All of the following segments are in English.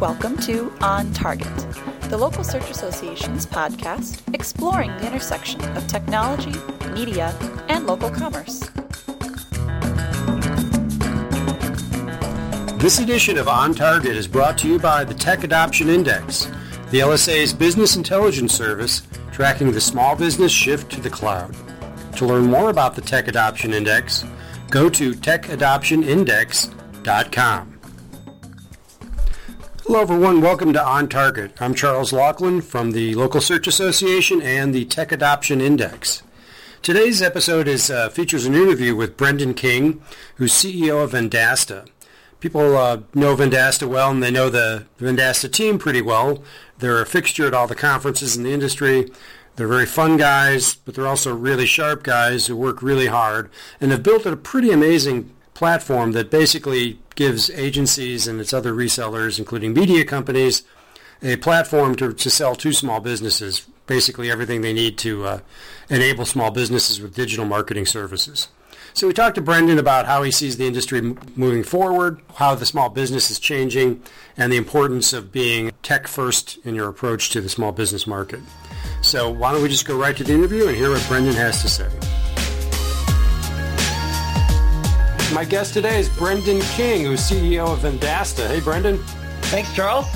Welcome to On Target, the Local Search Association's podcast exploring the intersection of technology, media, and local commerce. This edition of On Target is brought to you by the Tech Adoption Index, the LSA's business intelligence service tracking the small business shift to the cloud. To learn more about the Tech Adoption Index, go to techadoptionindex.com. Hello everyone, welcome to On Target. I'm Charles Laughlin from the Local Search Association and the Tech Adoption Index. Today's episode is uh, features an interview with Brendan King, who's CEO of Vendasta. People uh, know Vendasta well, and they know the Vendasta team pretty well. They're a fixture at all the conferences in the industry. They're very fun guys, but they're also really sharp guys who work really hard and have built a pretty amazing platform that basically gives agencies and its other resellers, including media companies, a platform to, to sell to small businesses, basically everything they need to uh, enable small businesses with digital marketing services. So we talked to Brendan about how he sees the industry moving forward, how the small business is changing, and the importance of being tech first in your approach to the small business market. So why don't we just go right to the interview and hear what Brendan has to say. My guest today is Brendan King, who's CEO of Vendasta. Hey, Brendan. Thanks, Charles.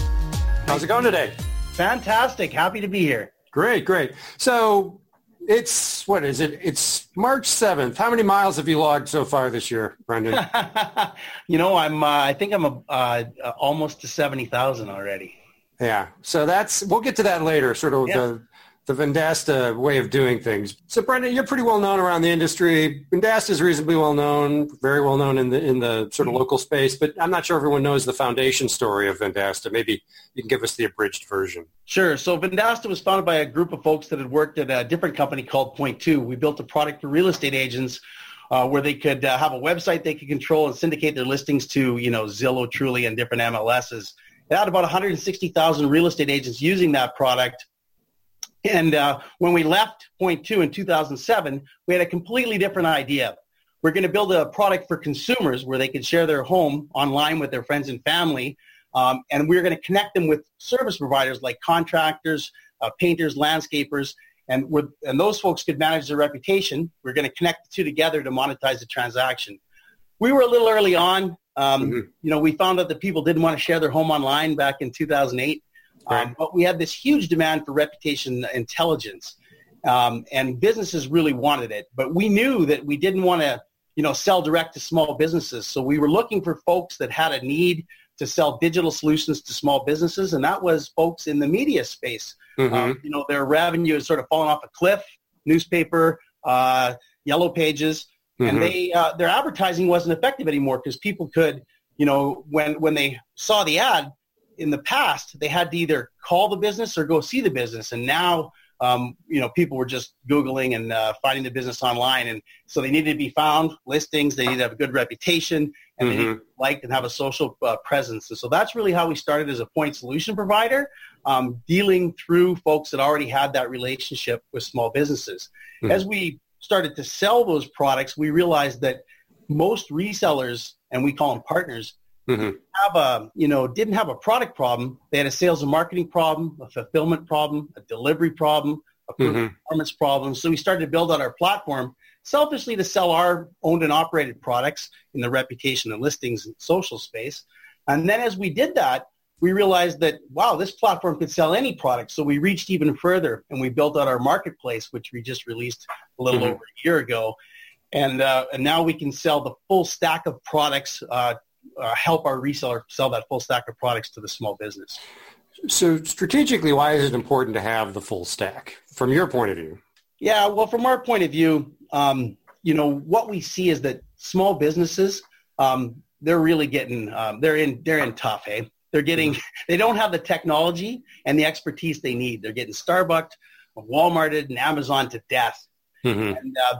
How's it going today? Fantastic. Happy to be here. Great, great. So it's, what is it? It's March 7th. How many miles have you logged so far this year, Brendan? you know, I'm, uh, I think I'm a, uh, almost to 70,000 already. Yeah. So that's, we'll get to that later, sort of yeah. the the Vendasta way of doing things. So Brendan, you're pretty well known around the industry. Vendasta is reasonably well known, very well known in the in the sort of local space, but I'm not sure everyone knows the foundation story of Vendasta. Maybe you can give us the abridged version. Sure. So Vendasta was founded by a group of folks that had worked at a different company called Point Two. We built a product for real estate agents uh, where they could uh, have a website they could control and syndicate their listings to, you know, Zillow, Trulia, and different MLSs. It had about 160,000 real estate agents using that product and uh, when we left Point Two in 2007, we had a completely different idea. We're going to build a product for consumers where they can share their home online with their friends and family. Um, and we're going to connect them with service providers like contractors, uh, painters, landscapers, and, and those folks could manage their reputation. We're going to connect the two together to monetize the transaction. We were a little early on. Um, mm-hmm. You know, we found out that people didn't want to share their home online back in 2008. Right. Um, but we had this huge demand for reputation intelligence, um, and businesses really wanted it. But we knew that we didn't want to, you know, sell direct to small businesses. So we were looking for folks that had a need to sell digital solutions to small businesses, and that was folks in the media space. Mm-hmm. Um, you know, their revenue had sort of fallen off a cliff. Newspaper, uh, yellow pages, mm-hmm. and they uh, their advertising wasn't effective anymore because people could, you know, when when they saw the ad, in the past, they had to either call the business or go see the business. And now, um, you know, people were just Googling and uh, finding the business online. And so they needed to be found, listings, they needed to have a good reputation, and mm-hmm. they needed to like and have a social uh, presence. And so that's really how we started as a point solution provider, um, dealing through folks that already had that relationship with small businesses. Mm-hmm. As we started to sell those products, we realized that most resellers, and we call them partners, mm-hmm. have a you know didn't have a product problem. They had a sales and marketing problem, a fulfillment problem, a delivery problem, a mm-hmm. performance problem. So we started to build out our platform selfishly to sell our owned and operated products in the reputation and listings and social space. And then as we did that, we realized that, wow, this platform could sell any product. So we reached even further and we built out our marketplace, which we just released a little mm-hmm. over a year ago. And, uh, and now we can sell the full stack of products uh, uh, help our reseller sell that full stack of products to the small business. So strategically, why is it important to have the full stack from your point of view? Yeah, well, from our point of view, um, you know, what we see is that small businesses, um, they're really getting, um, they're in, they're in tough, hey? They're getting, mm-hmm. they don't have the technology and the expertise they need. They're getting Starbucks, Walmarted, and Amazon to death. Mm-hmm. And uh,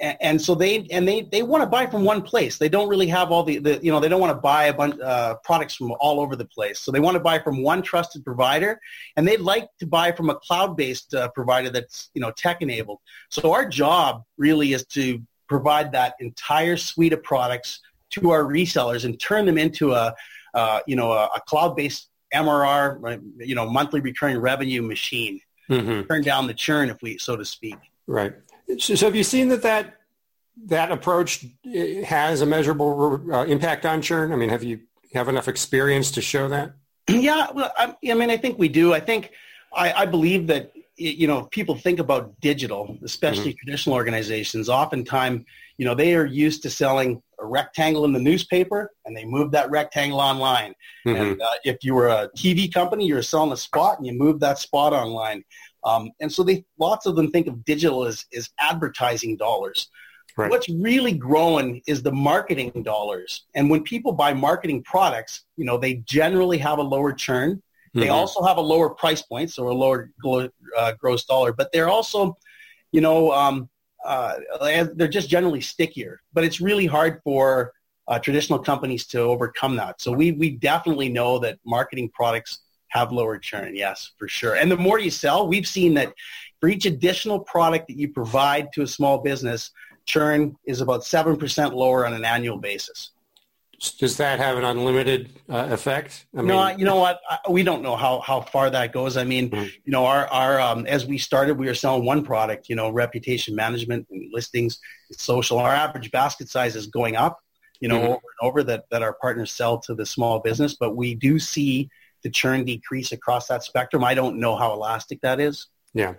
and so they and they they want to buy from one place. They don't really have all the, the you know they don't want to buy a bunch uh, products from all over the place. So they want to buy from one trusted provider, and they'd like to buy from a cloud-based uh, provider that's you know tech-enabled. So our job really is to provide that entire suite of products to our resellers and turn them into a uh, you know a, a cloud-based MRR, you know, monthly recurring revenue machine. Mhm. Turn down the churn, if we so to speak. Right. So, so have you seen that that that approach eh, has a measurable uh, impact on churn? I mean, have you have enough experience to show that? Yeah, well, I, I mean, I think we do. I think I, I believe that you know people think about digital, especially traditional organizations. Oftentimes, you know, they are used to selling a rectangle in the newspaper, and they move that rectangle online. Mhm. And uh, if you were a TV company, you're selling a spot, and you move that spot online. Um, and so they lots of them think of digital as as advertising dollars. Right. What's really growing is the marketing dollars. And when people buy marketing products, you know, they generally have a lower churn. They Mhm. also have a lower price point, so a lower uh, gross dollar. But they're also, you know, um, uh, they're just generally stickier. But it's really hard for uh, traditional companies to overcome that. So we we definitely know that marketing products have lower churn. Yes, for sure. And the more you sell, we've seen that for each additional product that you provide to a small business, churn is about seven percent lower on an annual basis. Does that have an unlimited uh, effect? I no, you know what? I, we don't know how, how far that goes. I mean, Mhm. you know, our, our um, as we started, we were selling one product, you know, reputation management and listings, social. Our average basket size is going up, you know, Mhm. over and over that, that our partners sell to the small business, but we do see the churn decrease across that spectrum. I don't know how elastic that is. yeah.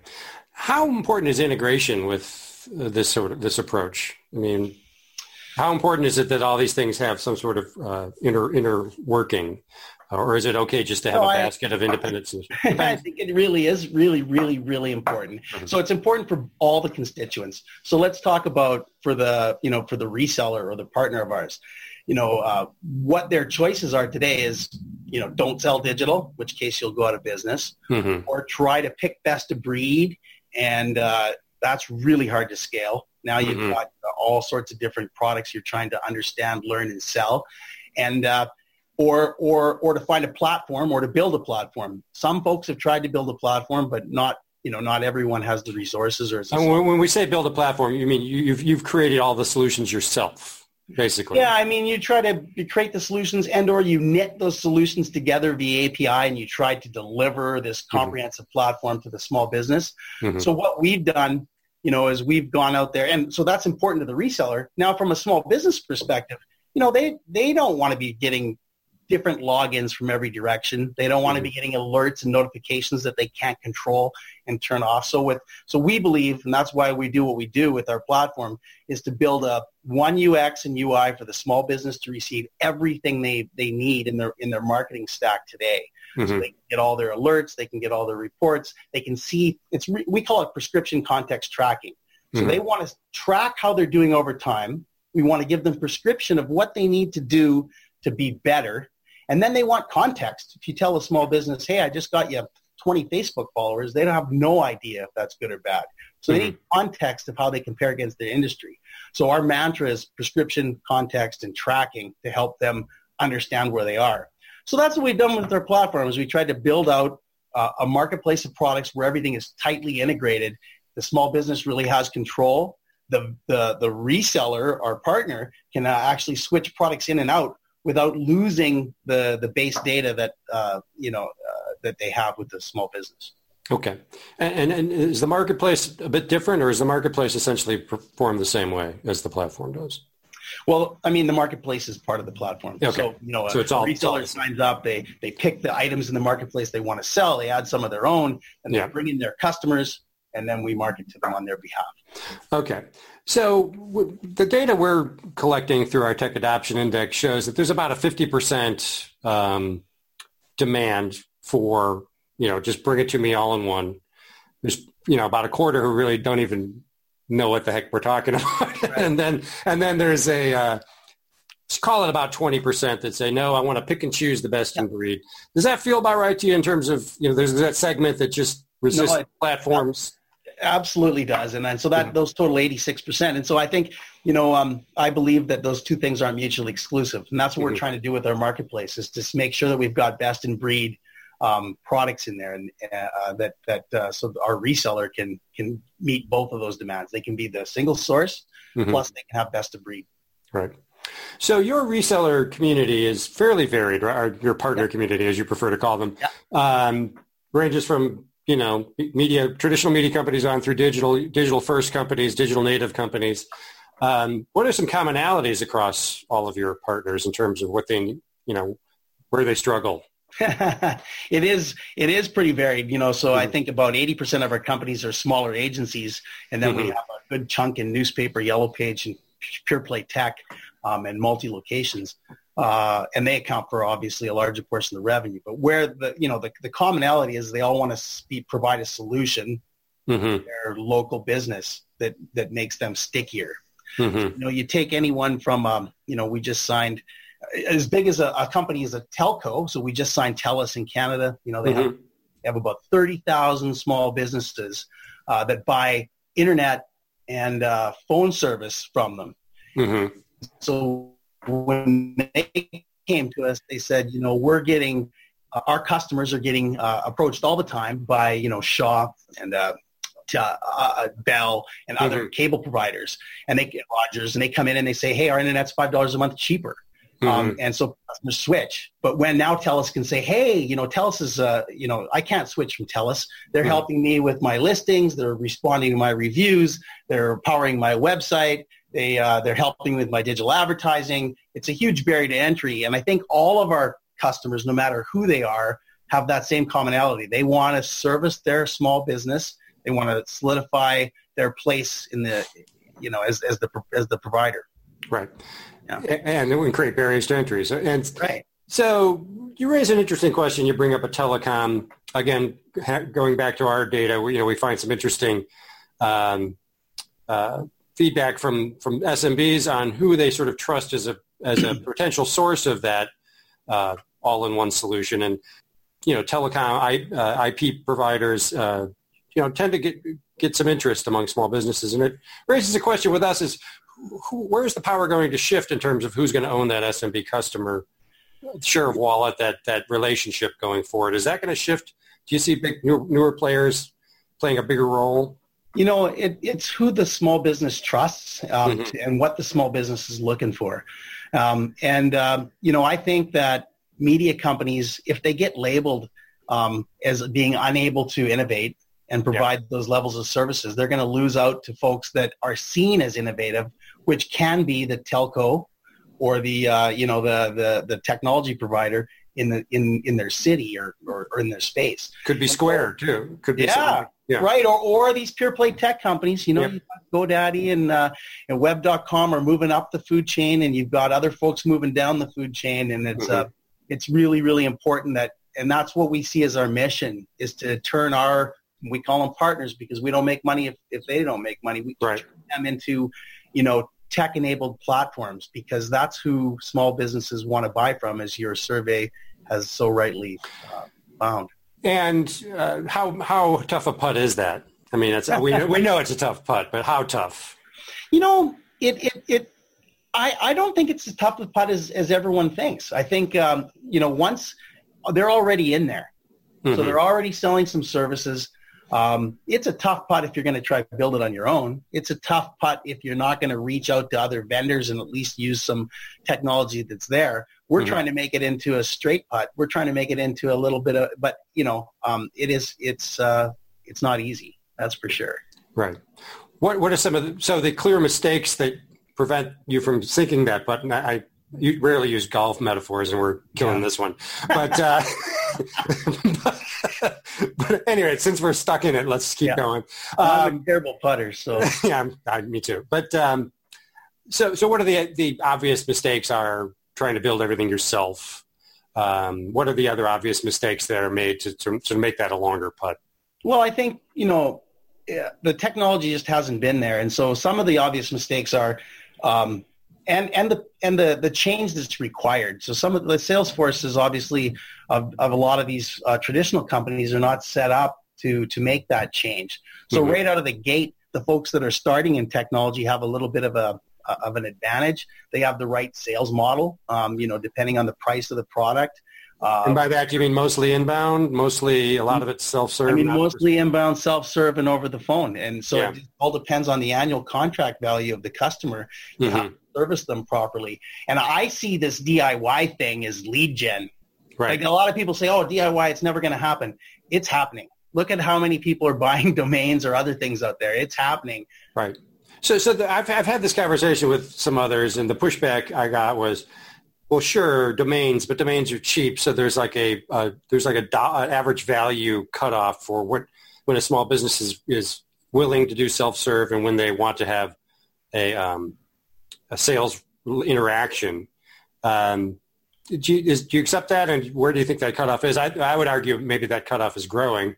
How important is integration with uh, this sort of this approach? I mean, how important is it that all these things have some sort of uh, inner inner working, or is it okay just to have No, a I- basket of independent solutions? I think it really is really, really, really important. Mhm. So it's important for all the constituents. So let's talk about for the, you know, for the reseller or the partner of ours, you know, uh, what their choices are today is, you know, don't sell digital, which case you'll go out of business, Mhm. or try to pick best of breed. And uh, that's really hard to scale. Now you've Mhm. got all sorts of different products you're trying to understand, learn, and sell. And uh, or or or to find a platform or to build a platform. Some folks have tried to build a platform, but not you know not everyone has the resources or. When, when we say build a platform, you mean you've you've created all the solutions yourself, basically. yeah, I mean, you try to you create the solutions and or you knit those solutions together via API and you try to deliver this comprehensive platform to the small business. Mhm. So what we've done, you know, is we've gone out there and so that's important to the reseller. Now from a small business perspective, you know, they they don't want to be getting different logins from every direction. They don't want to be getting alerts and notifications that they can't control and turn off. So with so we believe, and that's why we do what we do with our platform, is to build a one UX and UI for the small business to receive everything they, they need in their in their marketing stack today. So Mhm. they can get all their alerts, they can get all their reports, they can see it's we call it prescription context tracking. So Mhm. they want to track how they're doing over time. We want to give them prescription of what they need to do to be better. And then they want context. If you tell a small business, hey, I just got you 20 Facebook followers, they don't have no idea if that's good or bad. So Mhm. they need context of how they compare against the industry. So our mantra is prescription, context, and tracking to help them understand where they are. So that's what we've done with our platform is we tried to build out uh, a marketplace of products where everything is tightly integrated. The small business really has control. The, the, the reseller, our partner, can uh, actually switch products in and out without losing the, the base data that, uh, you know, uh, that they have with the small business. Okay. And, and, is the marketplace a bit different, or is the marketplace essentially perform the same way as the platform does? Well, I mean, the marketplace is part of the platform. Okay. So, you know, So a it's all- it's reseller all- signs up, they, they pick the items in the marketplace they want to sell, they add some of their own, and Yeah. they bring in their customers, and then we market to them on their behalf. Okay. So w- the data we're collecting through our tech adoption index shows that there's about a 50% um, demand for, you know, just bring it to me all in one. There's, you know, about a quarter who really don't even know what the heck we're talking about. and then, and then there's a, uh, let's call it about 20% that say, no, I want to pick and choose the best in breed. Does that feel about right to you in terms of, you know, there's that segment that just resists it- platforms? Absolutely does, and, and so that Yeah. those total eighty six percent. And so I think you know um, I believe that those two things aren't mutually exclusive, and that's what Mhm. we're trying to do with our marketplace is to make sure that we've got best in breed um, products in there, and uh, that that uh, so our reseller can can meet both of those demands. They can be the single source, Mhm. plus they can have best of breed. Right. So your reseller community is fairly varied, right? Or your partner community, as you prefer to call them, um, ranges from you know media, traditional media companies on through digital, digital first companies, digital native companies. Um, what are some commonalities across all of your partners in terms of what they, you know, where they struggle? it is it is pretty varied, you know. So mm-hmm. I think about eighty percent of our companies are smaller agencies, and then mm-hmm. we have a good chunk in newspaper, yellow page, and pure play tech, um, and multi locations. Uh, and they account for obviously a larger portion of the revenue. But where the you know the, the commonality is, they all want to be, provide a solution mm-hmm. to their local business that that makes them stickier. Mm-hmm. You know, you take anyone from um, you know we just signed as big as a, a, company as a telco. So we just signed TELUS in Canada. You know, they, mm-hmm. have, they have about 30,000 small businesses uh, that buy internet and uh, phone service from them. Mm-hmm. So when they came to us, they said, you know, we're getting, uh, our customers are getting uh, approached all the time by, you know, Shaw and uh, uh, uh, Bell and other mm-hmm. cable providers, and they get Rogers, and they come in and they say, "Hey, our internet's five dollars a month cheaper." Um, mm-hmm. Um, and so customers switch. But when now TELUS can say, hey, you know, TELUS is, uh, you know, I can't switch from TELUS. They're mm-hmm. helping me with my listings. They're responding to my reviews. They're powering my website. They, uh, they're helping with my digital advertising. It's a huge barrier to entry. And I think all of our customers, no matter who they are, have that same commonality. They want to service their small business. They want to solidify their place in the, you know, as, as the, as the provider. Right. Yeah. And it would create barriers to entry. So, and right. so you raise an interesting question. You bring up a telecom. Again, going back to our data, we, you know, we find some interesting um, uh, feedback from, from SMBs on who they sort of trust as a, as a potential source of that uh, all-in-one solution. And, you know, telecom I, uh, IP providers, uh, you know, tend to get get some interest among small businesses. And it raises a question with us is who, where's the power going to shift in terms of who's going to own that SMB customer share of wallet, that, that relationship going forward? Is that going to shift? Do you see big new, newer players playing a bigger role? You know, it, it's who the small business trusts um, mm-hmm. and what the small business is looking for. Um, and, um, you know, I think that media companies, if they get labeled um, as being unable to innovate and provide yeah. those levels of services, they're going to lose out to folks that are seen as innovative which can be the telco or the uh, you know the, the the technology provider in the in in their city or, or, or in their space. Could be Square too. Could be yeah, yeah. right. Or or these pure play tech companies. You know, yep. GoDaddy and uh, and Web.com are moving up the food chain, and you've got other folks moving down the food chain, and it's mm-hmm. uh, it's really really important that, and that's what we see as our mission is to turn our we call them partners because we don't make money if, if they don't make money. We right. turn them into you know, tech-enabled platforms because that's who small businesses want to buy from, as your survey has so rightly uh, found. And uh, how how tough a putt is that? I mean, it's, we we know it's a tough putt, but how tough? You know, it it, it I, I don't think it's as tough a putt as, as everyone thinks. I think um, you know once they're already in there, mm-hmm. so they're already selling some services. Um, it's a tough putt if you're going to try to build it on your own. It's a tough putt if you're not going to reach out to other vendors and at least use some technology that's there. We're mm-hmm. trying to make it into a straight putt. We're trying to make it into a little bit of, but you know, um, it is, it's, uh, it's not easy. That's for sure. Right. What, what are some of the, so the clear mistakes that prevent you from sinking that button? I, you rarely use golf metaphors, and we're killing yeah. this one. But, uh, but, but, anyway, since we're stuck in it, let's keep yeah. going. I'm a um, terrible putter, so yeah, I, me too. But um, so, so what are the the obvious mistakes? Are trying to build everything yourself. Um, what are the other obvious mistakes that are made to, to, to make that a longer putt? Well, I think you know the technology just hasn't been there, and so some of the obvious mistakes are um, and and the and the the change that's required. So some of the sales forces, obviously, of, of a lot of these uh, traditional companies, are not set up to to make that change. So mm-hmm. right out of the gate, the folks that are starting in technology have a little bit of a of an advantage. They have the right sales model, um, you know, depending on the price of the product. Uh, and by that, you mean mostly inbound, mostly a lot of it's self-serve? I mean, mostly inbound, self-serve, and over the phone. And so yeah. it all depends on the annual contract value of the customer. Mm-hmm. Service them properly. And I see this DIY thing as lead gen. Right. Like a lot of people say, oh, DIY, it's never going to happen. It's happening. Look at how many people are buying domains or other things out there. It's happening. Right. So, so the, I've, I've had this conversation with some others, and the pushback I got was, well, sure, domains, but domains are cheap, so there's like a uh, there's like a do- average value cutoff for what when a small business is, is willing to do self-serve and when they want to have a um, a sales interaction. Um, do you, is, do you accept that, and where do you think that cutoff is? I, I would argue maybe that cutoff is growing.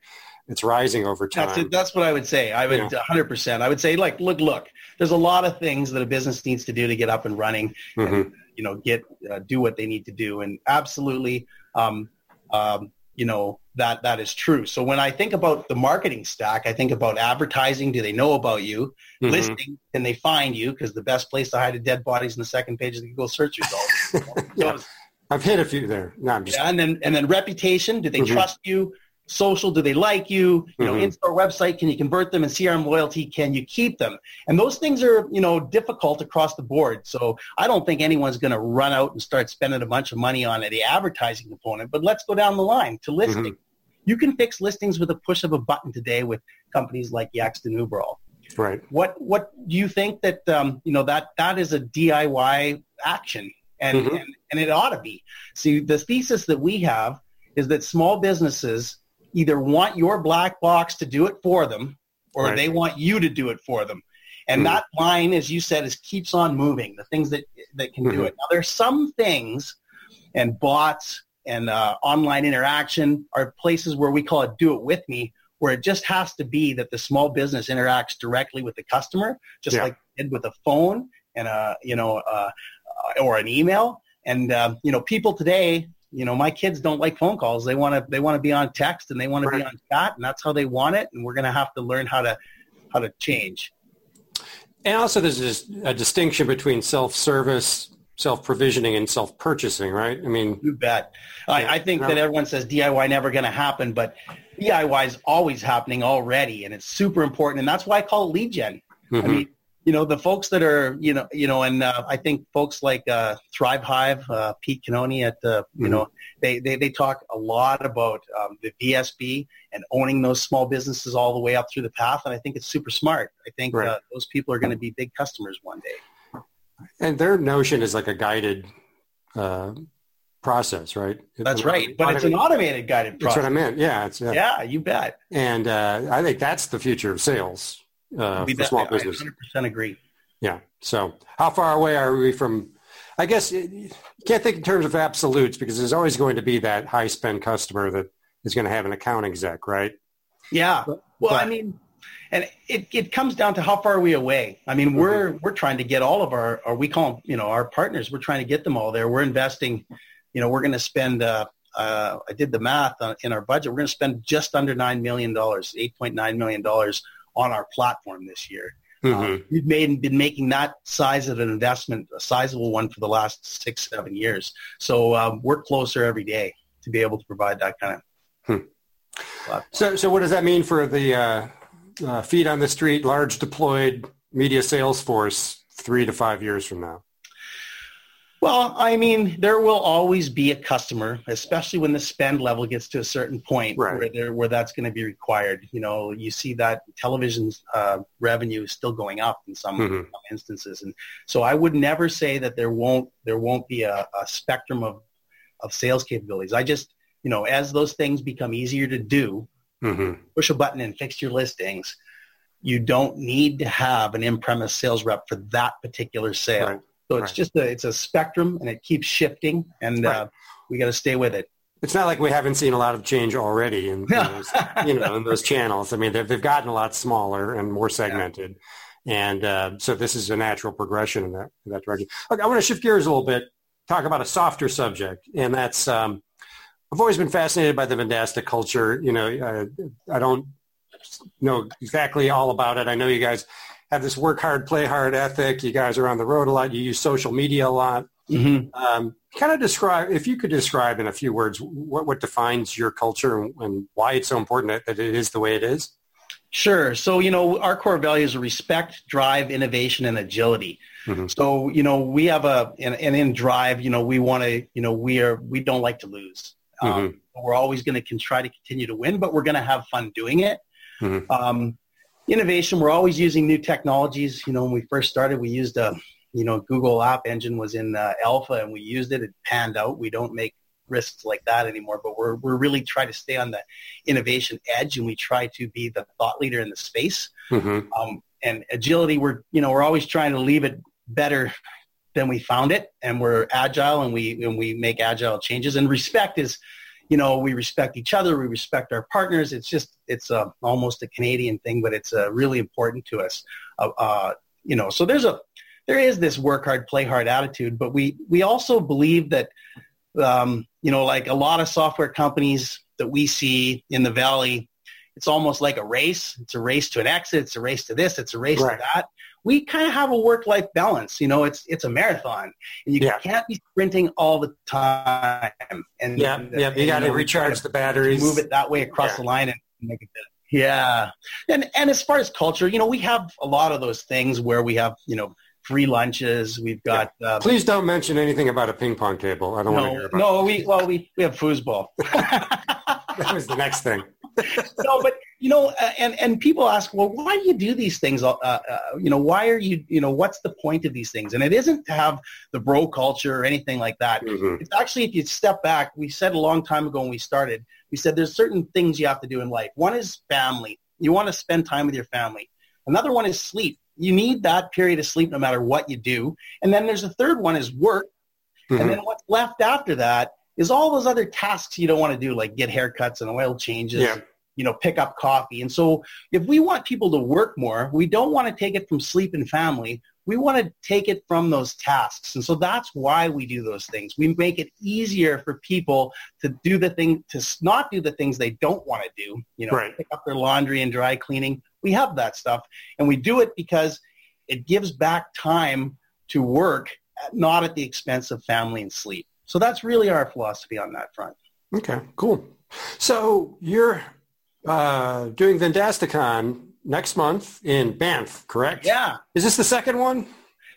It's rising over time. That's, it. That's what I would say. I would Yeah. 100%. I would say, like, look, look, there's a lot of things that a business needs to do to get up and running Mhm. and, you know, get, uh, do what they need to do. And absolutely, um, um, you know, that, that is true. So when I think about the marketing stack, I think about advertising. Do they know about you? Mhm. Listing, can they find you? Because the best place to hide a dead body is in the second page of the Google search results. Yeah. So I've hit a few there. No, I'm just yeah, and then and then reputation. Do they Mhm. trust you? Social. Do they like you? You know, Mhm. in-store website. Can you convert them? And CRM loyalty. Can you keep them? And those things are you know difficult across the board. So I don't think anyone's going to run out and start spending a bunch of money on the advertising component. But let's go down the line to listing. You can fix listings with a push of a button today with companies like Yext and Uberall. right. What what do you think that um, you know that that is a DIY action and, Mhm. and and it ought to be. See, the thesis that we have is that small businesses either want your black box to do it for them or Right. they want you to do it for them. And Mhm. that line, as you said, is keeps on moving. The things that that can do Mhm. it. Now, there's some things and bots and uh, online interaction are places where we call it do it with me, where it just has to be that the small business interacts directly with the customer, just Yeah. like did with a phone and a you know uh, uh, or an email. And um, you know, people today, you know, my kids don't like phone calls. They want to they want to be on text and they want to be on chat, and that's how they want it. And we're going to have to learn how to how to change. And also there's this, a distinction between self-service, self-provisioning, and self-purchasing, right? I mean, You bet. I, I think No. that everyone says DIY never going to happen, but DIY is always happening already, and it's super important. And that's why I call it lead gen. I mhm. mean, you know, the folks that are, you know, you know, and uh, I think folks like uh, ThriveHive, uh, Pete Canoni at the, you Mhm. know, they, they, they talk a lot about um, the VSB and owning those small businesses all the way up through the path. And I think it's super smart. I think Right. uh, those people are going to be big customers one day. and their notion is like a guided uh, process, right? That's right. But it's an automated guided process. That's what I meant. Yeah, it's, yeah. Yeah, you bet. And uh, I think that's the future of sales uh, We for small I business. 100% agree. Yeah. So how far away are we from? I guess you can't think in terms of absolutes because there's always going to be that high spend customer that is going to have an account exec, right? Yeah. But- Well, I mean, and it, it comes down to how far are we away. I mean, we're we're trying to get all of our, or we call them, you know, our partners. We're trying to get them all there. We're investing. You know, we're going to spend. Uh, uh, I did the math on, in our budget. We're going to spend just under nine million dollars, eight point nine million dollars on our platform this year. Mhm. Uh, we've made been making that size of an investment, a sizable one for the last six, seven years. So um, we're closer every day to be able to provide that kind of. So, so what does that mean for the uh, uh, feet on the street, large deployed media sales force three to five years from now? Well, I mean, there will always be a customer, especially when the spend level gets to a certain point Right. where there, where that's going to be required. You know, you see that television's uh, revenue is still going up in some, Mhm. instances, and so I would never say that there won't there won't be a, a spectrum of of sales capabilities. I just, you know, as those things become easier to do, hmm push a button and fix your listings. You don't need to have an in-premise sales rep for that particular sale. Right. So it's Right. just a, it's a spectrum and it keeps shifting and uh, we got to stay with it. It's not like we haven't seen a lot of change already in, in those, you know, in those channels. I mean, they've, they've gotten a lot smaller and more segmented. And uh, so this is a natural progression in that, in that direction. Okay, I want to shift gears a little bit, talk about a softer subject, and that's um, I've always been fascinated by the Vendasta culture. You know, uh, I don't know exactly all about it. I know you guys have this work hard, play hard ethic. You guys are on the road a lot. You use social media a lot. Mm-hmm. Um, kind of describe, if you could describe in a few words, what, what defines your culture and, and why it's so important that it is the way it is. Sure. So, you know, our core values are respect, drive, innovation, and agility. Mm-hmm. So, you know, we have a, and, and in drive, you know, we want to, you know, we are, we don't like to lose. Um, mm-hmm. Um, we're always going to try to continue to win, but we're going to have fun doing it. Mm-hmm. Um, innovation, we're always using new technologies. You know, when we first started, we used a, you know, Google App Engine was in uh, alpha and we used it. It panned out. We don't make risks like that anymore, but we're, we're really trying to stay on the innovation edge and we try to be the thought leader in the space. Mm-hmm. Um, and agility, we're, you know, we're always trying to leave it better than we found it and we're agile and we, and we make agile changes and respect is, you know, we respect each other, we respect our partners. It's just, it's uh, almost a Canadian thing, but it's uh, really important to us. Uh, uh, you know, so there's a, there is this work hard, play hard attitude, but we, we also believe that, um, you know, like a lot of software companies that we see in the Valley, it's almost like a race. It's a race to an exit. It's a race to this. It's a race right. to that. We kind of have a work-life balance. You know, it's it's a marathon, and you yeah. can't be sprinting all the time. And yeah, and, yeah, you got to recharge the batteries, move it that way across yeah. the line, and make it. Yeah, and and as far as culture, you know, we have a lot of those things where we have you know free lunches. We've got. Yeah. Uh, Please don't mention anything about a ping pong table. I don't no, want to hear about. No, it. we well we we have foosball. that was the next thing. no, but you know, uh, and and people ask, well, why do you do these things? Uh, uh, you know, why are you, you know, what's the point of these things? And it isn't to have the bro culture or anything like that. Mm-hmm. It's actually, if you step back, we said a long time ago when we started, we said there's certain things you have to do in life. One is family. You want to spend time with your family. Another one is sleep you need that period of sleep no matter what you do. And then there's a third one is work. Mm-hmm. And then what's left after that is all those other tasks you don't want to do, like get haircuts and oil changes, yeah. you know, pick up coffee. And so if we want people to work more, we don't want to take it from sleep and family. We want to take it from those tasks. And so that's why we do those things. We make it easier for people to do the thing, to not do the things they don't want to do, you know, right. pick up their laundry and dry cleaning we have that stuff. And we do it because it gives back time to work, not at the expense of family and sleep. So that's really our philosophy on that front. Okay, cool. So you're uh, doing Vendasticon next month in Banff, correct? Yeah. Is this the second one?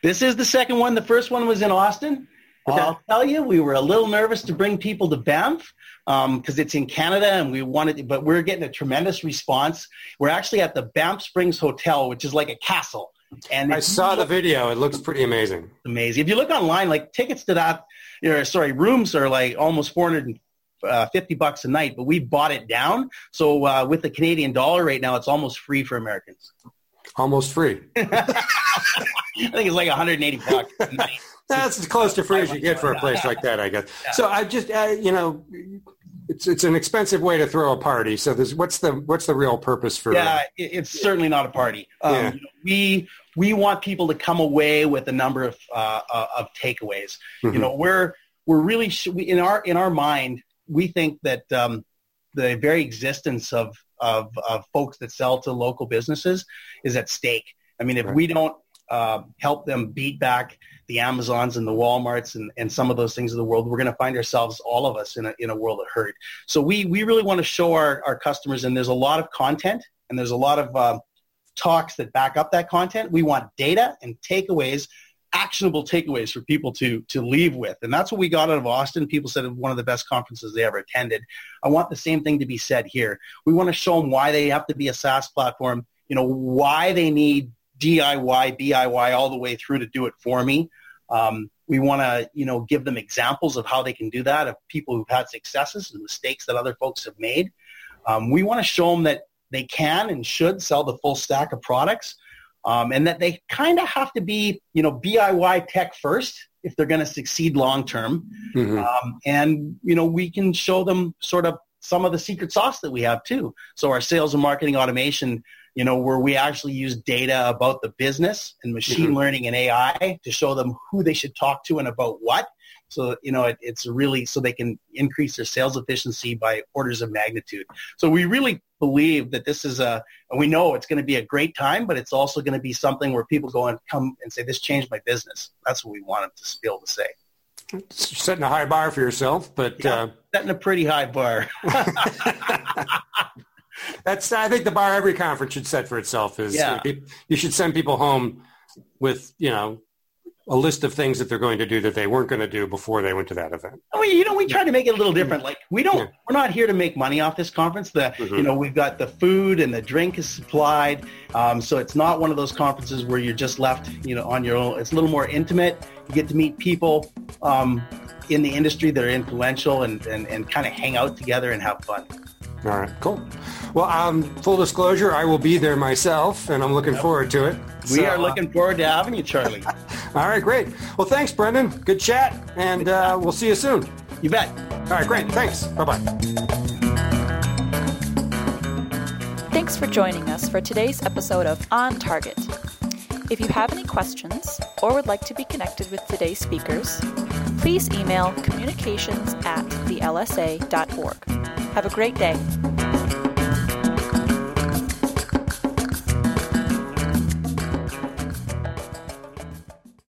This is the second one. The first one was in Austin. Okay. I'll tell you, we were a little nervous to bring people to Banff because um, it's in Canada and we wanted, but we're getting a tremendous response. We're actually at the Banff Springs Hotel, which is like a castle. And I saw look, the video. It looks pretty amazing. Amazing. If you look online, like tickets to that, you know, sorry, rooms are like almost 450 uh, bucks a night, but we bought it down. So uh, with the Canadian dollar right now, it's almost free for Americans. Almost free. I think it's like 180 bucks a night. That's as close to free as you get for a place like that, I guess. Yeah. So I just, uh, you know, it's it's an expensive way to throw a party. So there's what's the what's the real purpose for? Yeah, it's certainly not a party. Um, yeah. We we want people to come away with a number of uh, uh of takeaways. Mm-hmm. You know, we're we're really we, in our in our mind we think that um, the very existence of, of of folks that sell to local businesses is at stake. I mean, if right. we don't uh, help them beat back the Amazons and the Walmarts and, and some of those things of the world, we're going to find ourselves, all of us, in a, in a world of hurt. So we, we really want to show our, our customers, and there's a lot of content and there's a lot of uh, talks that back up that content. We want data and takeaways, actionable takeaways for people to, to leave with. And that's what we got out of Austin. People said it was one of the best conferences they ever attended. I want the same thing to be said here. We want to show them why they have to be a SaaS platform, you know, why they need DIY, BIY, all the way through to do it for me. Um, we want to, you know, give them examples of how they can do that of people who've had successes and mistakes that other folks have made. Um, we want to show them that they can and should sell the full stack of products, um, and that they kind of have to be, you know, BIY tech first if they're going to succeed long term. Mm-hmm. Um, and you know, we can show them sort of some of the secret sauce that we have too. So our sales and marketing automation you know, where we actually use data about the business and machine mm-hmm. learning and AI to show them who they should talk to and about what. So, you know, it, it's really so they can increase their sales efficiency by orders of magnitude. So we really believe that this is a, we know it's going to be a great time, but it's also going to be something where people go and come and say, this changed my business. That's what we want them to be able to say. Setting a high bar for yourself, but yeah, uh... setting a pretty high bar. That's I think the bar every conference should set for itself is yeah. you should send people home with you know a list of things that they're going to do that they weren't going to do before they went to that event. Oh, you know, we try to make it a little different. Like we don't, yeah. we're not here to make money off this conference. The, mm-hmm. you know, we've got the food and the drink is supplied. Um, so it's not one of those conferences where you're just left, you know, on your own. It's a little more intimate. You get to meet people um, in the industry that are influential and, and, and kind of hang out together and have fun. All right, cool. Well, um, full disclosure, I will be there myself, and I'm looking yep. forward to it. We so, are looking forward to having you, Charlie. All right, great. Well, thanks, Brendan. Good chat, and uh, we'll see you soon. You bet. All right, great. Thanks. Bye-bye. Thanks for joining us for today's episode of On Target. If you have any questions or would like to be connected with today's speakers, please email communications at thelsa.org. Have a great day.